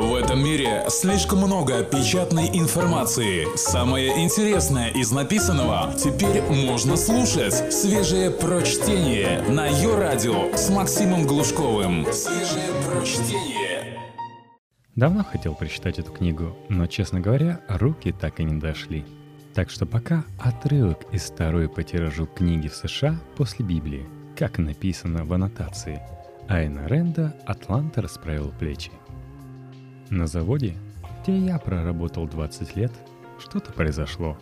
В этом мире слишком много печатной информации. Самое интересное из написанного теперь можно слушать. Свежее прочтение на ее радио с Максимом Глушковым. Свежее прочтение. Давно хотел прочитать эту книгу, но, честно говоря, руки так и не дошли. Так что пока отрывок из второй по тиражу книги в США после Библии, как написано в аннотации. Айна Ренда «Атланта расправил плечи». На заводе, где я проработал 20 лет, что-то произошло.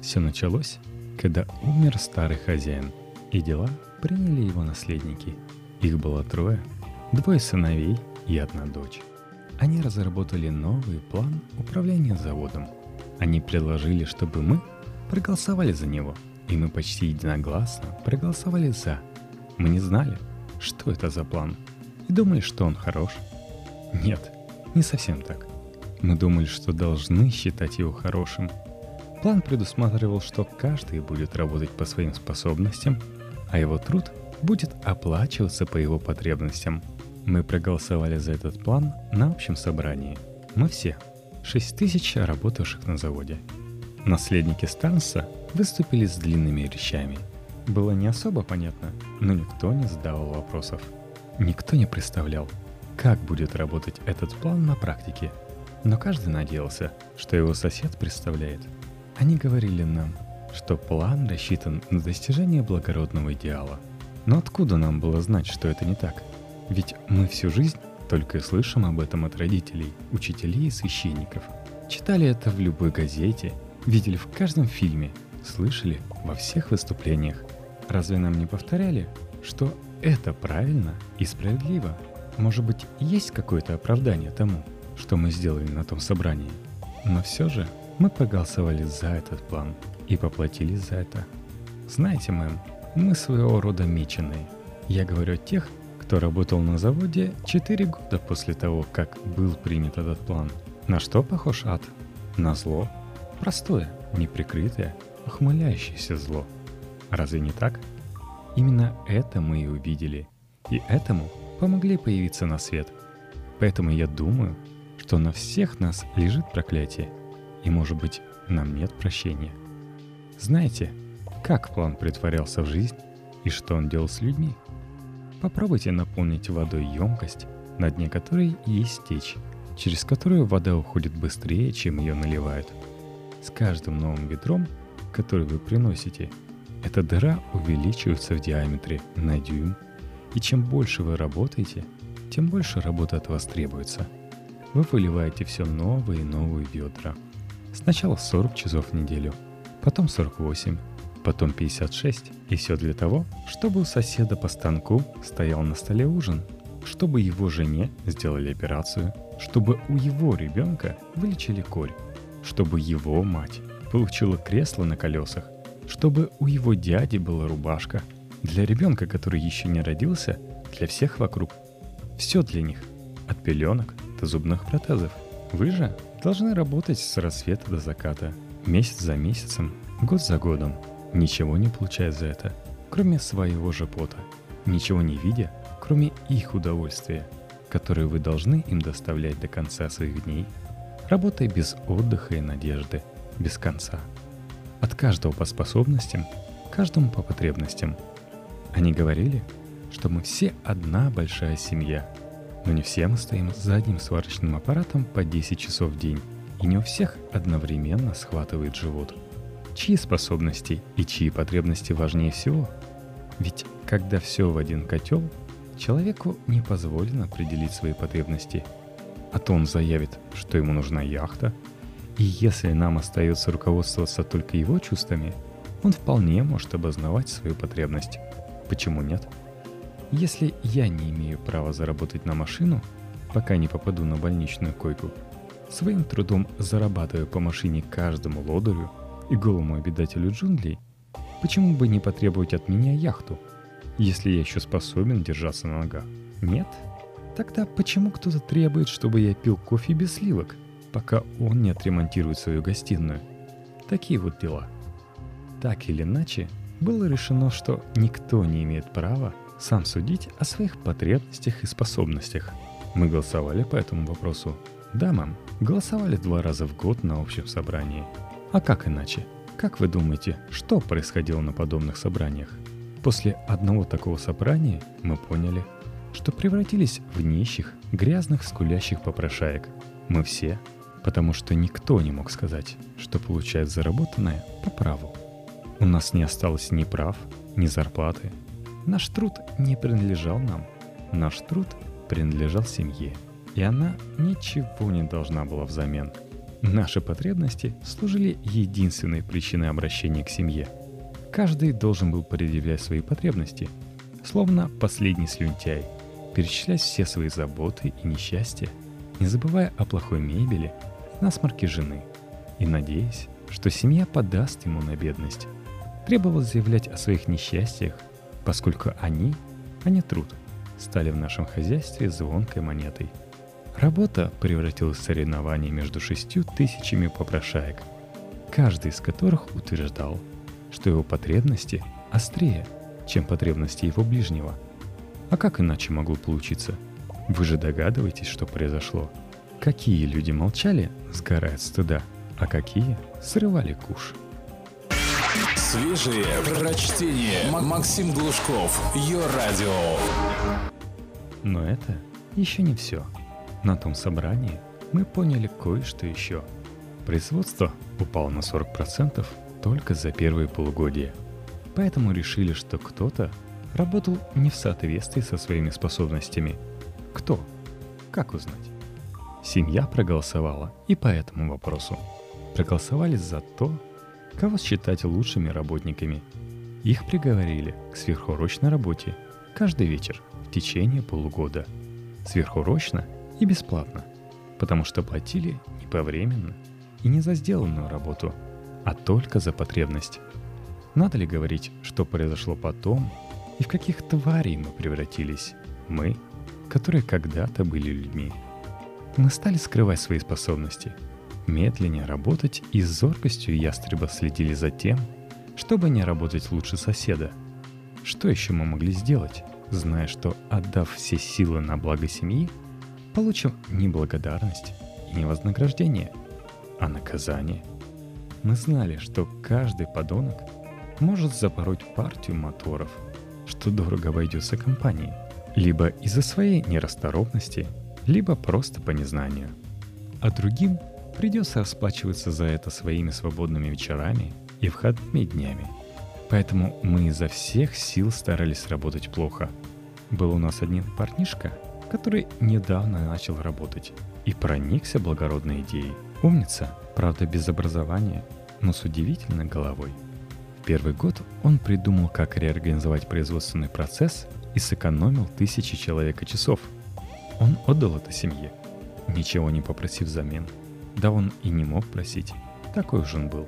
Все началось, когда умер старый хозяин, и дела приняли его наследники. Их было трое, двое сыновей и одна дочь. Они разработали новый план управления заводом. Они предложили, чтобы мы проголосовали за него, и мы почти единогласно проголосовали «за». Мы не знали, что это за план, и думали, что он хорош. Нет, не совсем так. Мы думали, что должны считать его хорошим. План предусматривал, что каждый будет работать по своим способностям, а его труд будет оплачиваться по его потребностям. Мы проголосовали за этот план на общем собрании. Мы все. 6 тысяч работавших на заводе. Наследники Станса выступили с длинными речами. Было не особо понятно, но никто не задавал вопросов. Никто не представлял, как будет работать этот план на практике. Но каждый надеялся, что его сосед представляет. Они говорили нам, что план рассчитан на достижение благородного идеала. Но откуда нам было знать, что это не так? Ведь мы всю жизнь только и слышим об этом от родителей, учителей и священников. Читали это в любой газете, видели в каждом фильме, слышали во всех выступлениях. Разве нам не повторяли, что это правильно и справедливо – может быть, есть какое-то оправдание тому, что мы сделали на том собрании. Но все же мы проголосовали за этот план и поплатились за это. Знаете, мэм, мы своего рода меченые. Я говорю о тех, кто работал на заводе 4 года после того, как был принят этот план. На что похож ад? На зло. Простое, неприкрытое, ухмыляющееся зло. Разве не так? Именно это мы и увидели. И этому помогли появиться на свет. Поэтому я думаю, что на всех нас лежит проклятие, и, может быть, нам нет прощения. Знаете, как план притворялся в жизнь и что он делал с людьми? Попробуйте наполнить водой емкость, на дне которой есть течь, через которую вода уходит быстрее, чем ее наливают. С каждым новым ведром, который вы приносите, эта дыра увеличивается в диаметре на дюйм и чем больше вы работаете, тем больше работы от вас требуется. Вы выливаете все новые и новые ведра. Сначала 40 часов в неделю, потом 48, потом 56. И все для того, чтобы у соседа по станку стоял на столе ужин, чтобы его жене сделали операцию, чтобы у его ребенка вылечили корь, чтобы его мать получила кресло на колесах, чтобы у его дяди была рубашка – для ребенка, который еще не родился, для всех вокруг. Все для них. От пеленок до зубных протезов. Вы же должны работать с рассвета до заката. Месяц за месяцем, год за годом. Ничего не получая за это, кроме своего же пота. Ничего не видя, кроме их удовольствия, которое вы должны им доставлять до конца своих дней. Работая без отдыха и надежды, без конца. От каждого по способностям, каждому по потребностям – они говорили, что мы все одна большая семья, но не все мы стоим за одним сварочным аппаратом по 10 часов в день, и не у всех одновременно схватывает живот. Чьи способности и чьи потребности важнее всего? Ведь когда все в один котел, человеку не позволено определить свои потребности. А то он заявит, что ему нужна яхта, и если нам остается руководствоваться только его чувствами, он вполне может обознавать свою потребность. Почему нет? Если я не имею права заработать на машину, пока не попаду на больничную койку, своим трудом зарабатываю по машине каждому лодырю и голому обитателю джунглей, почему бы не потребовать от меня яхту, если я еще способен держаться на ногах? Нет? Тогда почему кто-то требует, чтобы я пил кофе без сливок, пока он не отремонтирует свою гостиную? Такие вот дела. Так или иначе, было решено, что никто не имеет права сам судить о своих потребностях и способностях. Мы голосовали по этому вопросу. Да, мам, голосовали два раза в год на общем собрании. А как иначе? Как вы думаете, что происходило на подобных собраниях? После одного такого собрания мы поняли, что превратились в нищих, грязных, скулящих попрошаек. Мы все, потому что никто не мог сказать, что получает заработанное по праву. У нас не осталось ни прав, ни зарплаты. Наш труд не принадлежал нам. Наш труд принадлежал семье, и она ничего не должна была взамен. Наши потребности служили единственной причиной обращения к семье. Каждый должен был предъявлять свои потребности, словно последний слюнтяй, перечислять все свои заботы и несчастья, не забывая о плохой мебели, насморке жены и надеясь, что семья подаст ему на бедность. Требовалось заявлять о своих несчастьях, поскольку они, а не труд, стали в нашем хозяйстве звонкой монетой. Работа превратилась в соревнование между шестью тысячами попрошаек, каждый из которых утверждал, что его потребности острее, чем потребности его ближнего. А как иначе могло получиться? Вы же догадываетесь, что произошло. Какие люди молчали, сгорая от стыда, а какие срывали куш. Свежие прочтение. Максим Глушков. Ее радио. Но это еще не все. На том собрании мы поняли кое-что еще. Производство упало на 40% только за первые полугодия. Поэтому решили, что кто-то работал не в соответствии со своими способностями. Кто? Как узнать? Семья проголосовала и по этому вопросу. Проголосовали за то, кого считать лучшими работниками. Их приговорили к сверхурочной работе каждый вечер в течение полугода. Сверхурочно и бесплатно, потому что платили не повременно и не за сделанную работу, а только за потребность. Надо ли говорить, что произошло потом и в каких тварей мы превратились? Мы, которые когда-то были людьми. Мы стали скрывать свои способности – медленнее работать и с зоркостью ястреба следили за тем, чтобы не работать лучше соседа. Что еще мы могли сделать, зная, что, отдав все силы на благо семьи, получим не благодарность и не вознаграждение, а наказание? Мы знали, что каждый подонок может запороть партию моторов, что дорого обойдется компании, либо из-за своей нерасторопности, либо просто по незнанию. А другим придется расплачиваться за это своими свободными вечерами и входными днями. Поэтому мы изо всех сил старались работать плохо. Был у нас один парнишка, который недавно начал работать и проникся благородной идеей. Умница, правда без образования, но с удивительной головой. В первый год он придумал, как реорганизовать производственный процесс и сэкономил тысячи человека часов. Он отдал это семье, ничего не попросив взамен – да он и не мог просить. Такой уж он был.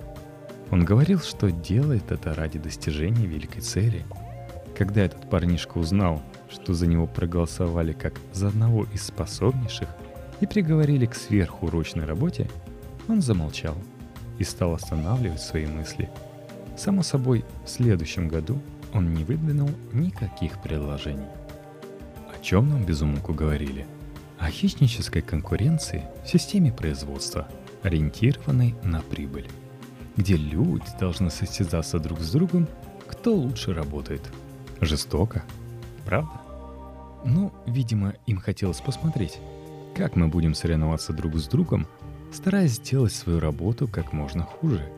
Он говорил, что делает это ради достижения великой цели. Когда этот парнишка узнал, что за него проголосовали как за одного из способнейших и приговорили к сверхурочной работе, он замолчал и стал останавливать свои мысли. Само собой, в следующем году он не выдвинул никаких предложений. О чем нам безумку говорили – о хищнической конкуренции в системе производства, ориентированной на прибыль, где люди должны состязаться друг с другом, кто лучше работает. Жестоко, правда? Ну, видимо, им хотелось посмотреть, как мы будем соревноваться друг с другом, стараясь сделать свою работу как можно хуже.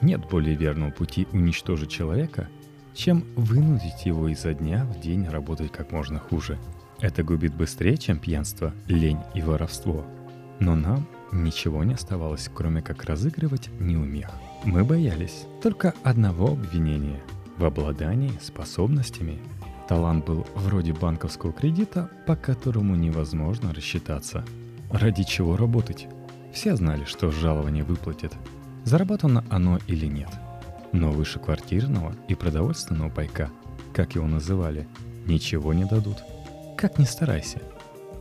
Нет более верного пути уничтожить человека, чем вынудить его изо дня в день работать как можно хуже – это губит быстрее, чем пьянство, лень и воровство. Но нам ничего не оставалось, кроме как разыгрывать неумех. Мы боялись только одного обвинения – в обладании способностями. Талант был вроде банковского кредита, по которому невозможно рассчитаться. Ради чего работать? Все знали, что жалование выплатят. Заработано оно или нет. Но выше квартирного и продовольственного пайка, как его называли, ничего не дадут – как ни старайся.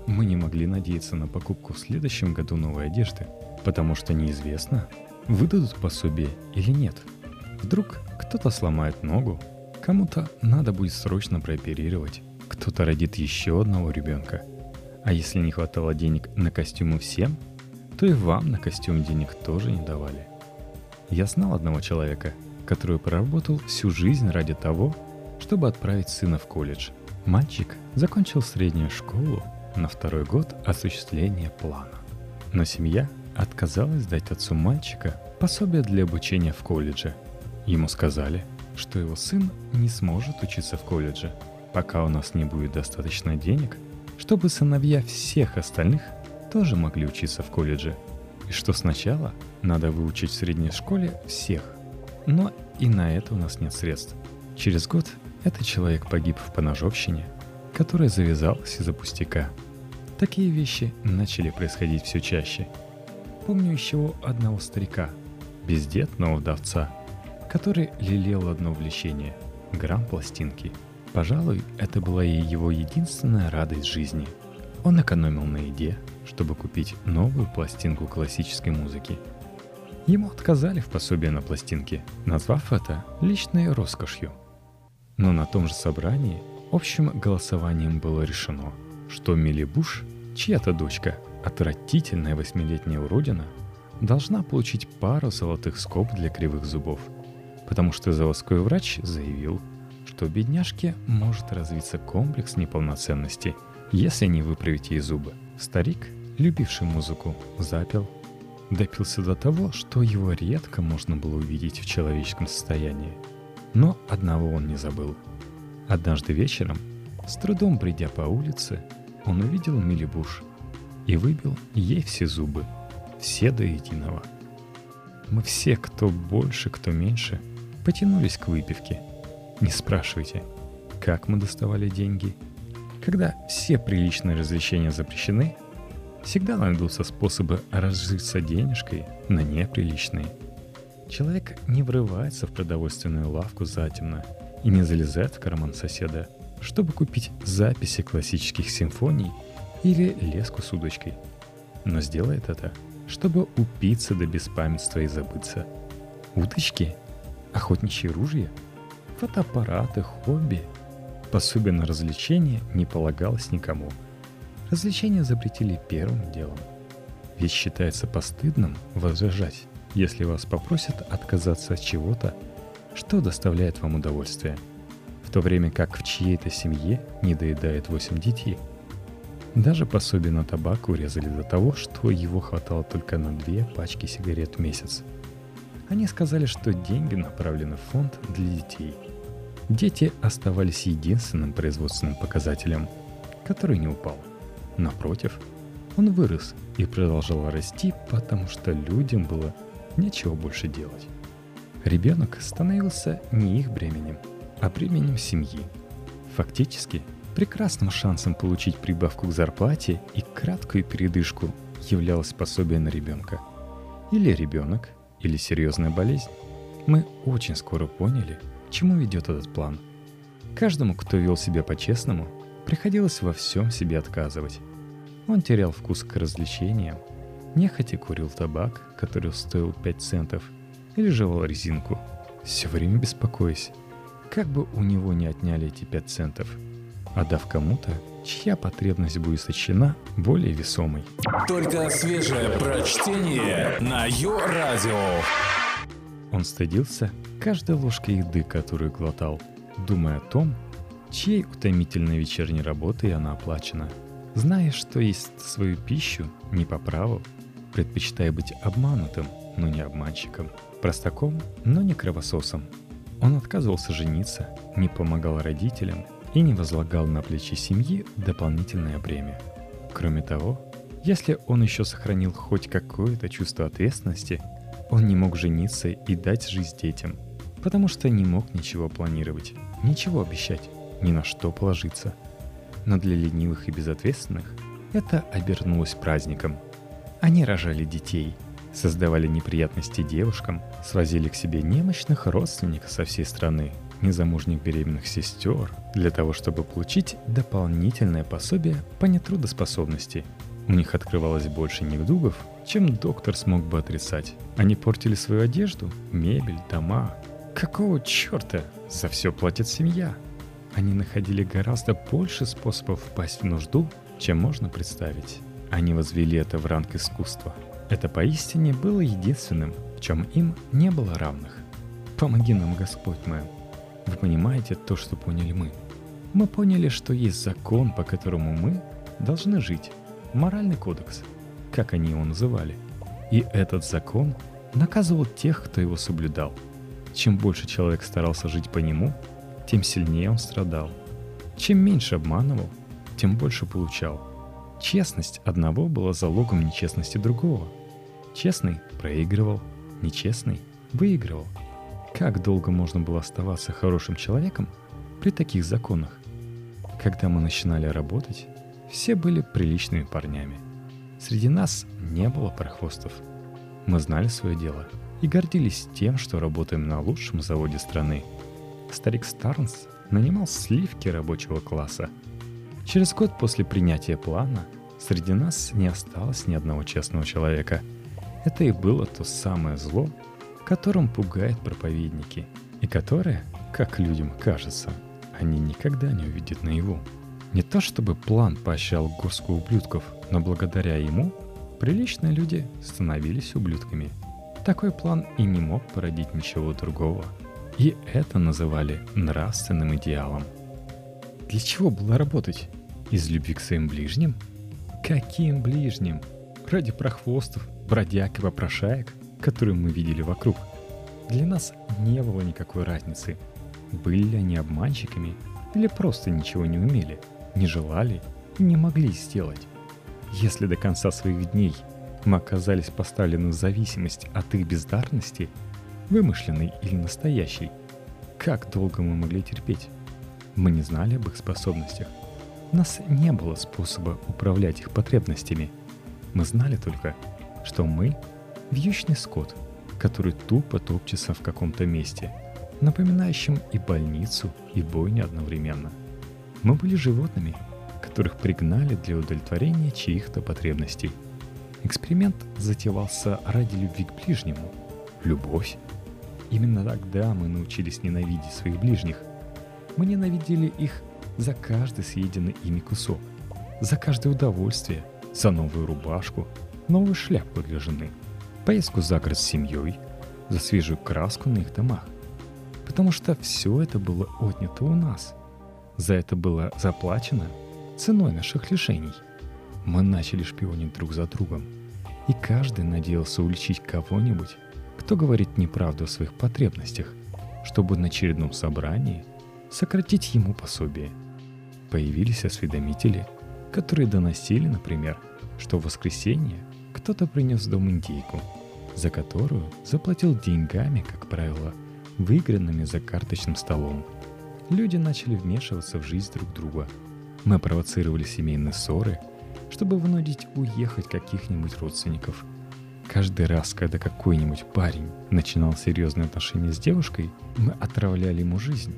Мы не могли надеяться на покупку в следующем году новой одежды, потому что неизвестно, выдадут пособие или нет. Вдруг кто-то сломает ногу, кому-то надо будет срочно прооперировать, кто-то родит еще одного ребенка. А если не хватало денег на костюмы всем, то и вам на костюм денег тоже не давали. Я знал одного человека, который проработал всю жизнь ради того, чтобы отправить сына в колледж. Мальчик закончил среднюю школу на второй год осуществления плана. Но семья отказалась дать отцу мальчика пособие для обучения в колледже. Ему сказали, что его сын не сможет учиться в колледже, пока у нас не будет достаточно денег, чтобы сыновья всех остальных тоже могли учиться в колледже. И что сначала надо выучить в средней школе всех. Но и на это у нас нет средств. Через год этот человек погиб в поножовщине, которая завязалась из-за пустяка. Такие вещи начали происходить все чаще. Помню еще одного старика, бездетного вдовца, который лелеял одно увлечение – грамм пластинки. Пожалуй, это была и его единственная радость жизни. Он экономил на еде, чтобы купить новую пластинку классической музыки. Ему отказали в пособии на пластинке, назвав это личной роскошью – но на том же собрании общим голосованием было решено, что Милли Буш, чья-то дочка, отвратительная восьмилетняя уродина, должна получить пару золотых скоб для кривых зубов, потому что заводской врач заявил, что у бедняжки может развиться комплекс неполноценности, если не выправить ей зубы. Старик, любивший музыку, запил, допился до того, что его редко можно было увидеть в человеческом состоянии – но одного он не забыл. Однажды вечером, с трудом придя по улице, он увидел Милли Буш и выбил ей все зубы, все до единого. Мы все, кто больше, кто меньше, потянулись к выпивке. Не спрашивайте, как мы доставали деньги. Когда все приличные развлечения запрещены, всегда найдутся способы разжиться денежкой на неприличные – Человек не врывается в продовольственную лавку затемно и не залезает в карман соседа, чтобы купить записи классических симфоний или леску с удочкой. Но сделает это, чтобы упиться до беспамятства и забыться. Удочки, охотничьи ружья, фотоаппараты, хобби. Пособие на развлечения не полагалось никому. Развлечения запретили первым делом. Ведь считается постыдным возражать если вас попросят отказаться от чего-то, что доставляет вам удовольствие, в то время как в чьей-то семье не доедает 8 детей. Даже пособие на табак урезали до того, что его хватало только на две пачки сигарет в месяц. Они сказали, что деньги направлены в фонд для детей. Дети оставались единственным производственным показателем, который не упал. Напротив, он вырос и продолжал расти, потому что людям было нечего больше делать. Ребенок становился не их бременем, а бременем семьи. Фактически, прекрасным шансом получить прибавку к зарплате и краткую передышку являлось пособие на ребенка. Или ребенок, или серьезная болезнь. Мы очень скоро поняли, к чему ведет этот план. Каждому, кто вел себя по-честному, приходилось во всем себе отказывать. Он терял вкус к развлечениям, Нехотя курил табак, который стоил 5 центов, или жевал резинку, все время беспокоясь, как бы у него не отняли эти 5 центов, отдав кому-то, чья потребность будет сочтена более весомой. Только свежее прочтение на Йо-Радио. Он стыдился каждой ложкой еды, которую глотал, думая о том, чьей утомительной вечерней работой она оплачена. Зная, что есть свою пищу не по праву, предпочитая быть обманутым, но не обманщиком, простаком, но не кровососом. Он отказывался жениться, не помогал родителям и не возлагал на плечи семьи дополнительное бремя. Кроме того, если он еще сохранил хоть какое-то чувство ответственности, он не мог жениться и дать жизнь детям, потому что не мог ничего планировать, ничего обещать, ни на что положиться. Но для ленивых и безответственных это обернулось праздником – они рожали детей, создавали неприятности девушкам, свозили к себе немощных родственников со всей страны, незамужних беременных сестер, для того, чтобы получить дополнительное пособие по нетрудоспособности. У них открывалось больше недугов, чем доктор смог бы отрицать. Они портили свою одежду, мебель, дома. Какого черта? За все платит семья. Они находили гораздо больше способов впасть в нужду, чем можно представить. Они возвели это в ранг искусства. Это поистине было единственным, в чем им не было равных. Помоги нам, Господь мой. Вы понимаете то, что поняли мы. Мы поняли, что есть закон, по которому мы должны жить. Моральный кодекс, как они его называли. И этот закон наказывал тех, кто его соблюдал. Чем больше человек старался жить по нему, тем сильнее он страдал. Чем меньше обманывал, тем больше получал. Честность одного была залогом нечестности другого. Честный проигрывал, нечестный выигрывал. Как долго можно было оставаться хорошим человеком при таких законах? Когда мы начинали работать, все были приличными парнями. Среди нас не было прохвостов. Мы знали свое дело и гордились тем, что работаем на лучшем заводе страны. Старик Старнс нанимал сливки рабочего класса – Через год после принятия плана среди нас не осталось ни одного честного человека. Это и было то самое зло, которым пугают проповедники, и которое, как людям кажется, они никогда не увидят наяву. Не то чтобы план поощрял горстку ублюдков, но благодаря ему приличные люди становились ублюдками. Такой план и не мог породить ничего другого. И это называли нравственным идеалом – для чего было работать? Из любви к своим ближним? Каким ближним? Ради прохвостов, бродяг и попрошаек, которые мы видели вокруг. Для нас не было никакой разницы, были ли они обманщиками или просто ничего не умели, не желали не могли сделать. Если до конца своих дней мы оказались поставлены в зависимость от их бездарности, вымышленной или настоящей, как долго мы могли терпеть? Мы не знали об их способностях. У нас не было способа управлять их потребностями. Мы знали только, что мы – вьючный скот, который тупо топчется в каком-то месте, напоминающем и больницу, и бойню одновременно. Мы были животными, которых пригнали для удовлетворения чьих-то потребностей. Эксперимент затевался ради любви к ближнему. Любовь. Именно тогда мы научились ненавидеть своих ближних, мы ненавидели их за каждый съеденный ими кусок, за каждое удовольствие, за новую рубашку, новую шляпку для жены, поездку за город с семьей, за свежую краску на их домах. Потому что все это было отнято у нас. За это было заплачено ценой наших лишений. Мы начали шпионить друг за другом. И каждый надеялся уличить кого-нибудь, кто говорит неправду о своих потребностях, чтобы на очередном собрании сократить ему пособие. Появились осведомители, которые доносили, например, что в воскресенье кто-то принес в дом индейку, за которую заплатил деньгами, как правило, выигранными за карточным столом. Люди начали вмешиваться в жизнь друг друга. Мы провоцировали семейные ссоры, чтобы вынудить уехать каких-нибудь родственников. Каждый раз, когда какой-нибудь парень начинал серьезные отношения с девушкой, мы отравляли ему жизнь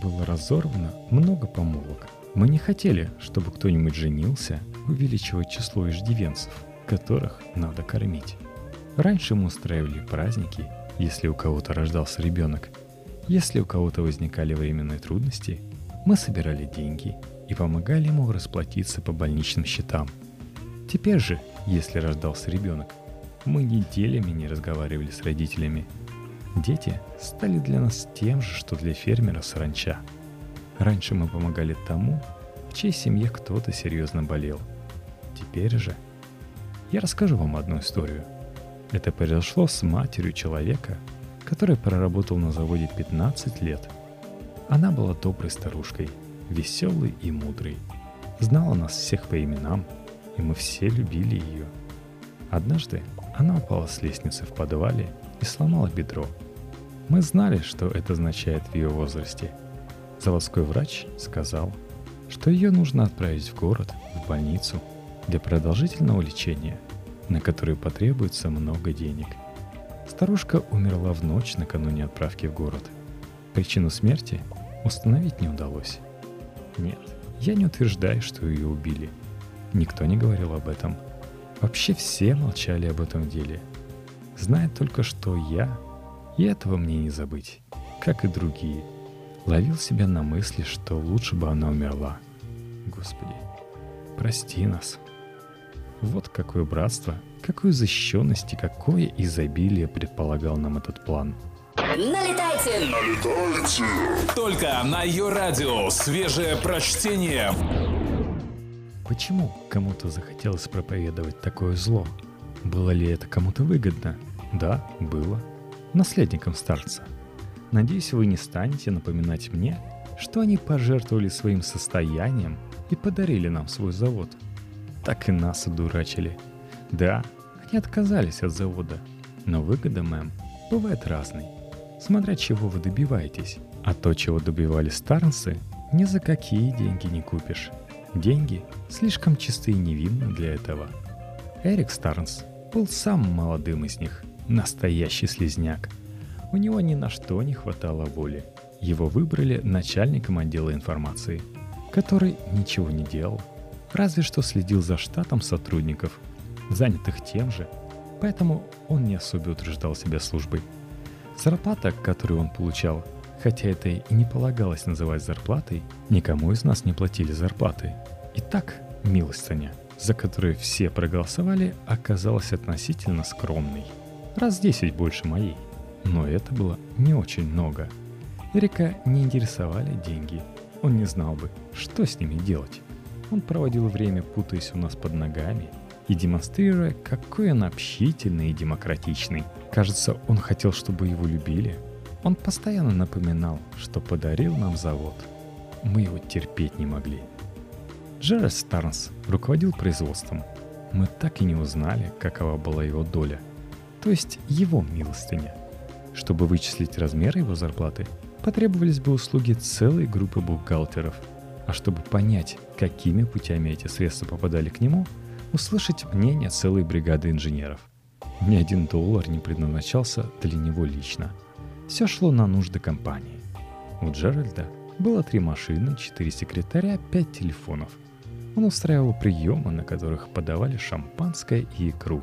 было разорвано много помолвок. Мы не хотели, чтобы кто-нибудь женился, увеличивать число иждивенцев, которых надо кормить. Раньше мы устраивали праздники, если у кого-то рождался ребенок. Если у кого-то возникали временные трудности, мы собирали деньги и помогали ему расплатиться по больничным счетам. Теперь же, если рождался ребенок, мы неделями не разговаривали с родителями – Дети стали для нас тем же, что для фермера саранча. Раньше мы помогали тому, в чьей семье кто-то серьезно болел. Теперь же я расскажу вам одну историю. Это произошло с матерью человека, который проработал на заводе 15 лет. Она была доброй старушкой, веселой и мудрой. Знала нас всех по именам, и мы все любили ее. Однажды она упала с лестницы в подвале и сломала бедро. Мы знали, что это означает в ее возрасте. Заводской врач сказал, что ее нужно отправить в город, в больницу, для продолжительного лечения, на которое потребуется много денег. Старушка умерла в ночь накануне отправки в город. Причину смерти установить не удалось. Нет, я не утверждаю, что ее убили. Никто не говорил об этом. Вообще все молчали об этом деле – Знает только, что я, и этого мне не забыть, как и другие, ловил себя на мысли, что лучше бы она умерла. Господи, прости нас. Вот какое братство, какую защищенность и какое изобилие предполагал нам этот план. Налетайте! Налетайте! Только на ее радио свежее прочтение. Почему кому-то захотелось проповедовать такое зло? Было ли это кому-то выгодно? Да, было. Наследникам старца. Надеюсь, вы не станете напоминать мне, что они пожертвовали своим состоянием и подарили нам свой завод. Так и нас одурачили. Да, они отказались от завода, но выгода, мэм, бывает разной. Смотря чего вы добиваетесь. А то, чего добивались Старнсы, ни за какие деньги не купишь. Деньги слишком чисты и невинны для этого. Эрик Старнс был самым молодым из них, настоящий слезняк. У него ни на что не хватало воли. Его выбрали начальником отдела информации, который ничего не делал, разве что следил за штатом сотрудников, занятых тем же, поэтому он не особо утверждал себя службой. Зарплата, которую он получал, хотя это и не полагалось называть зарплатой, никому из нас не платили зарплаты. И так, милостыня, за которую все проголосовали, оказалась относительно скромной. Раз 10 больше моей. Но это было не очень много. Эрика не интересовали деньги. Он не знал бы, что с ними делать. Он проводил время, путаясь у нас под ногами и демонстрируя, какой он общительный и демократичный. Кажется, он хотел, чтобы его любили. Он постоянно напоминал, что подарил нам завод. Мы его терпеть не могли. Джеральд Старнс руководил производством. Мы так и не узнали, какова была его доля. То есть его милостыня. Чтобы вычислить размер его зарплаты, потребовались бы услуги целой группы бухгалтеров. А чтобы понять, какими путями эти средства попадали к нему, услышать мнение целой бригады инженеров. Ни один доллар не предназначался для него лично. Все шло на нужды компании. У Джеральда было три машины, четыре секретаря, пять телефонов. Он устраивал приемы, на которых подавали шампанское и икру.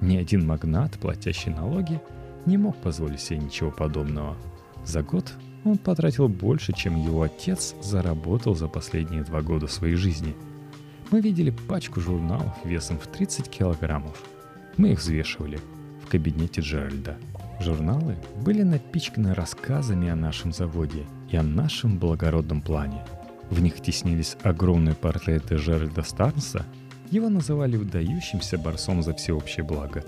Ни один магнат, платящий налоги, не мог позволить себе ничего подобного. За год он потратил больше, чем его отец заработал за последние два года своей жизни. Мы видели пачку журналов весом в 30 килограммов. Мы их взвешивали в кабинете Джеральда. Журналы были напичканы рассказами о нашем заводе и о нашем благородном плане – в них теснились огромные портреты Джеральда Старнса. Его называли выдающимся борцом за всеобщее благо.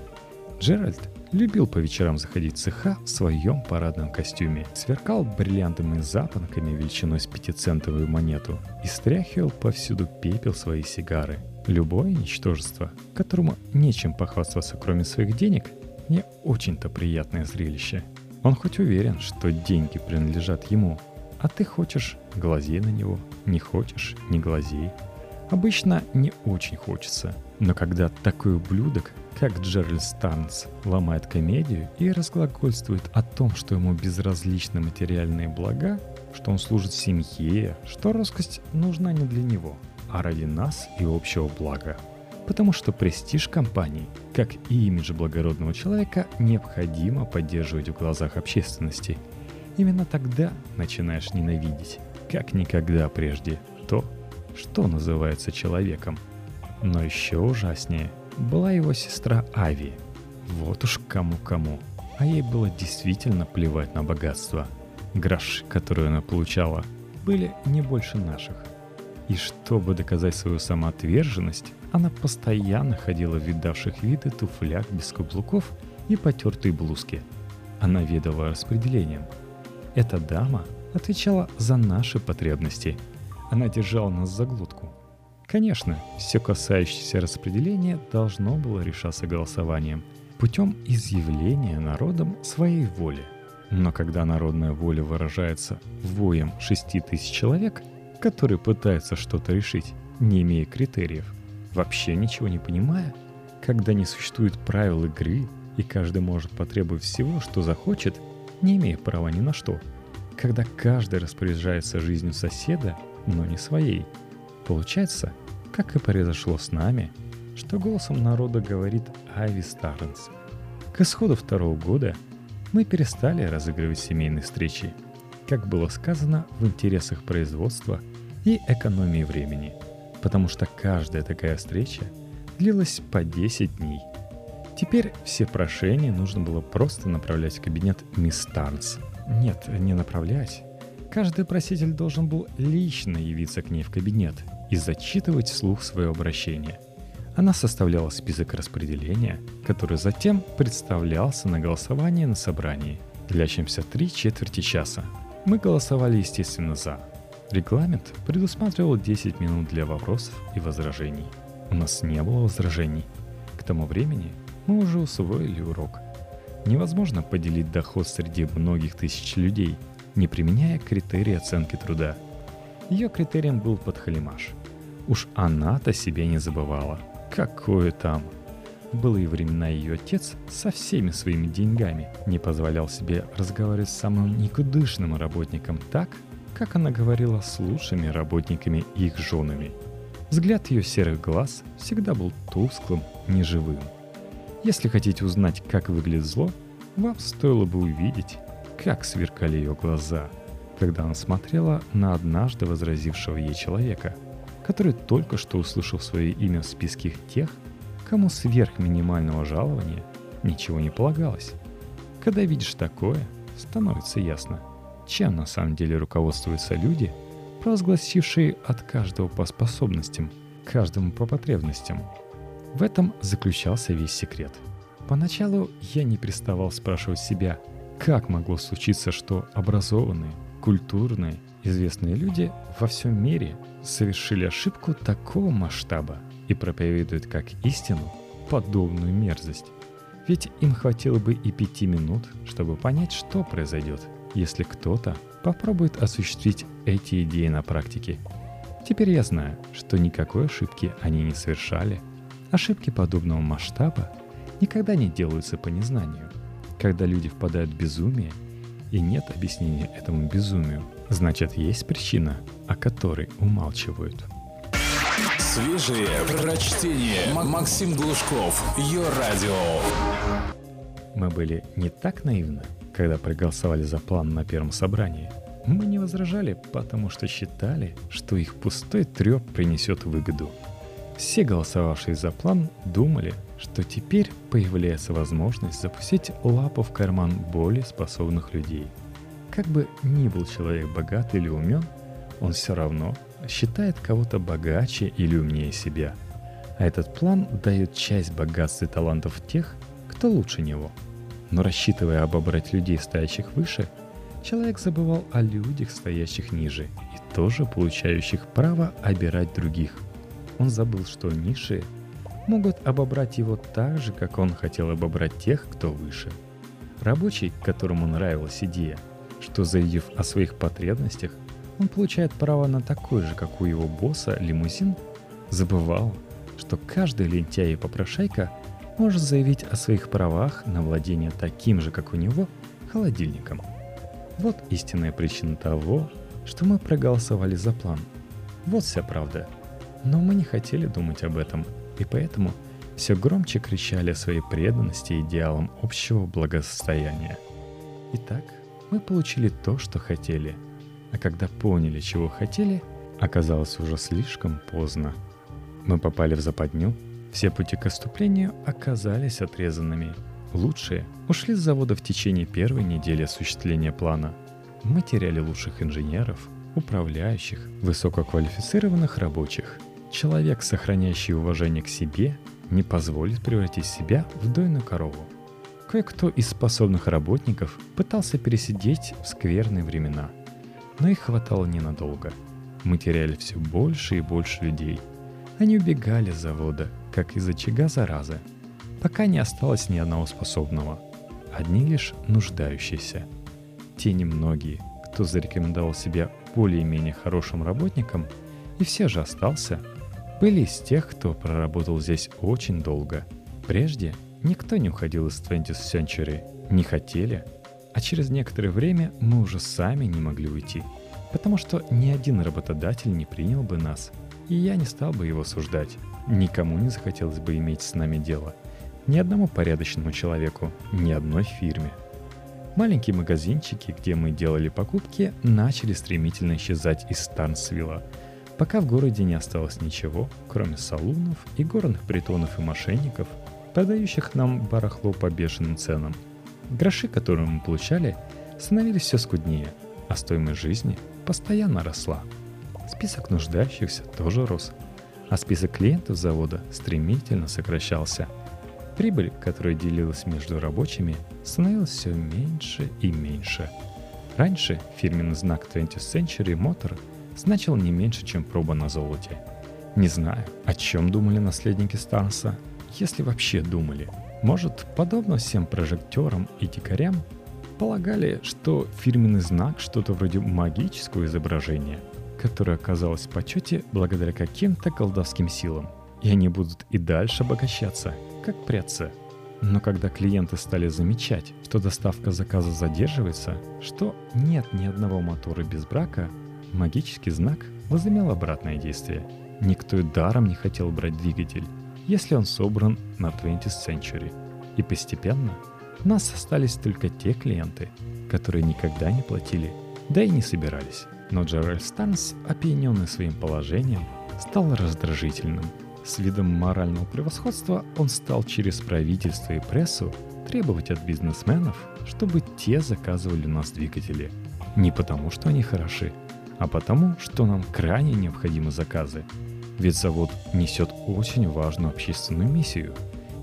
Джеральд любил по вечерам заходить в цеха в своем парадном костюме, сверкал бриллиантами запонками величиной с пятицентовую монету и стряхивал повсюду пепел своей сигары. Любое ничтожество, которому нечем похвастаться кроме своих денег, не очень-то приятное зрелище. Он хоть уверен, что деньги принадлежат ему, а ты хочешь – глазей на него, не хочешь – не глазей. Обычно не очень хочется, но когда такой ублюдок, как Джеральд Станс, ломает комедию и разглагольствует о том, что ему безразличны материальные блага, что он служит семье, что роскость нужна не для него, а ради нас и общего блага. Потому что престиж компании, как и имидж благородного человека, необходимо поддерживать в глазах общественности – Именно тогда начинаешь ненавидеть, как никогда прежде, то, что называется человеком. Но еще ужаснее была его сестра Ави. Вот уж кому-кому. А ей было действительно плевать на богатство. Гроши, которые она получала, были не больше наших. И чтобы доказать свою самоотверженность, она постоянно ходила в видавших виды туфлях без каблуков и потертой блузке. Она ведала распределением – эта дама отвечала за наши потребности. Она держала нас за глотку. Конечно, все касающееся распределения должно было решаться голосованием путем изъявления народом своей воли. Но когда народная воля выражается воем 6 тысяч человек, которые пытаются что-то решить, не имея критериев, вообще ничего не понимая, когда не существует правил игры, и каждый может потребовать всего, что захочет – не имея права ни на что. Когда каждый распоряжается жизнью соседа, но не своей. Получается, как и произошло с нами, что голосом народа говорит Айви Старнс. К исходу второго года мы перестали разыгрывать семейные встречи, как было сказано, в интересах производства и экономии времени. потому что каждая такая встреча длилась по 10 дней. Теперь все прошения нужно было просто направлять в кабинет мисс Тарнс. Нет, не направлять. Каждый проситель должен был лично явиться к ней в кабинет и зачитывать вслух свое обращение. Она составляла список распределения, который затем представлялся на голосование на собрании, длящемся три четверти часа. Мы голосовали, естественно, за. Регламент предусматривал 10 минут для вопросов и возражений. У нас не было возражений. К тому времени мы уже усвоили урок. Невозможно поделить доход среди многих тысяч людей, не применяя критерии оценки труда. Ее критерием был подхалимаш. Уж она-то себе не забывала. Какое там? Были и времена ее отец со всеми своими деньгами не позволял себе разговаривать с самым никудышным работником так, как она говорила с лучшими работниками и их женами. Взгляд ее серых глаз всегда был тусклым, неживым. Если хотите узнать, как выглядит зло, вам стоило бы увидеть, как сверкали ее глаза, когда она смотрела на однажды возразившего ей человека, который только что услышал свое имя в списке тех, кому сверх минимального жалования ничего не полагалось. Когда видишь такое, становится ясно – чем на самом деле руководствуются люди, провозгласившие от каждого по способностям, каждому по потребностям. В этом заключался весь секрет. Поначалу я не приставал спрашивать себя, как могло случиться, что образованные, культурные, известные люди во всем мире совершили ошибку такого масштаба и проповедуют как истину подобную мерзость. Ведь им хватило бы и пяти минут, чтобы понять, что произойдет – если кто-то попробует осуществить эти идеи на практике. Теперь я знаю, что никакой ошибки они не совершали. Ошибки подобного масштаба никогда не делаются по незнанию. Когда люди впадают в безумие, и нет объяснения этому безумию, значит есть причина, о которой умалчивают. Свежие прочтение. Максим Глушков. Ее радио. Мы были не так наивны, когда проголосовали за план на первом собрании, мы не возражали, потому что считали, что их пустой треп принесет выгоду. Все голосовавшие за план думали, что теперь появляется возможность запустить лапу в карман более способных людей. Как бы ни был человек богат или умен, он все равно считает кого-то богаче или умнее себя. А этот план дает часть богатств и талантов тех, кто лучше него – но рассчитывая обобрать людей, стоящих выше, человек забывал о людях, стоящих ниже, и тоже получающих право обирать других. Он забыл, что низшие могут обобрать его так же, как он хотел обобрать тех, кто выше. Рабочий, которому нравилась идея, что заявив о своих потребностях, он получает право на такой же, как у его босса, лимузин, забывал, что каждый лентяй и попрошайка – может заявить о своих правах на владение таким же, как у него, холодильником. Вот истинная причина того, что мы проголосовали за план. Вот вся правда. Но мы не хотели думать об этом, и поэтому все громче кричали о своей преданности идеалам общего благосостояния. Итак, мы получили то, что хотели, а когда поняли, чего хотели, оказалось уже слишком поздно. Мы попали в западню, все пути к отступлению оказались отрезанными. Лучшие ушли с завода в течение первой недели осуществления плана. Мы теряли лучших инженеров, управляющих, высококвалифицированных рабочих. Человек, сохраняющий уважение к себе, не позволит превратить себя в дойную корову. Кое-кто из способных работников пытался пересидеть в скверные времена, но их хватало ненадолго. Мы теряли все больше и больше людей. Они убегали с завода – как из очага заразы, пока не осталось ни одного способного, одни лишь нуждающиеся. Те немногие, кто зарекомендовал себя более-менее хорошим работником, и все же остался, были из тех, кто проработал здесь очень долго. Прежде никто не уходил из 20th Century, не хотели, а через некоторое время мы уже сами не могли уйти, потому что ни один работодатель не принял бы нас, и я не стал бы его суждать. Никому не захотелось бы иметь с нами дело. Ни одному порядочному человеку, ни одной фирме. Маленькие магазинчики, где мы делали покупки, начали стремительно исчезать из Старнсвилла, пока в городе не осталось ничего, кроме салунов и горных притонов и мошенников, продающих нам барахло по бешеным ценам. Гроши, которые мы получали, становились все скуднее, а стоимость жизни постоянно росла. Список нуждающихся тоже рос, а список клиентов завода стремительно сокращался. Прибыль, которая делилась между рабочими, становилась все меньше и меньше. Раньше фирменный знак 20th Century Motor значил не меньше, чем проба на золоте. Не знаю, о чем думали наследники Старса, если вообще думали. Может, подобно всем прожекторам и дикарям, полагали, что фирменный знак что-то вроде магического изображения, которое оказалось в почете благодаря каким-то колдовским силам. И они будут и дальше обогащаться, как прятцы. Но когда клиенты стали замечать, что доставка заказа задерживается, что нет ни одного мотора без брака, магический знак возымел обратное действие. Никто и даром не хотел брать двигатель, если он собран на 20th Century. И постепенно у нас остались только те клиенты, которые никогда не платили, да и не собирались. Но Джеральд Станс, опьяненный своим положением, стал раздражительным. С видом морального превосходства он стал через правительство и прессу требовать от бизнесменов, чтобы те заказывали у нас двигатели. Не потому, что они хороши, а потому, что нам крайне необходимы заказы. Ведь завод несет очень важную общественную миссию.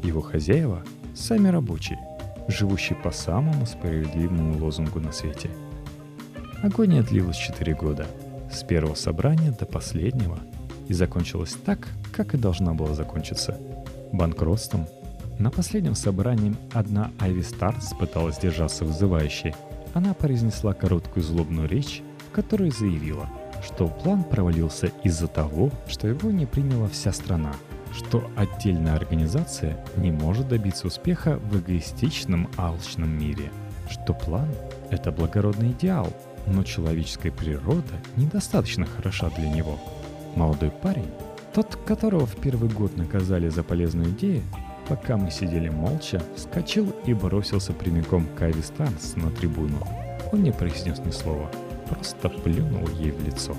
Его хозяева – сами рабочие, живущие по самому справедливому лозунгу на свете. Агония длилась 4 года, с первого собрания до последнего, и закончилась так, как и должна была закончиться – банкротством. На последнем собрании одна Айви Старс пыталась держаться вызывающе. Она произнесла короткую злобную речь которая заявила, что план провалился из-за того, что его не приняла вся страна, что отдельная организация не может добиться успеха в эгоистичном алчном мире, что план — это благородный идеал, но человеческая природа недостаточно хороша для него. Молодой парень, тот, которого в первый год наказали за полезную идею, пока мы сидели молча, вскочил и бросился прямиком к Айви Станс на трибуну. Он не произнес ни слова — просто плюнул ей в лицо.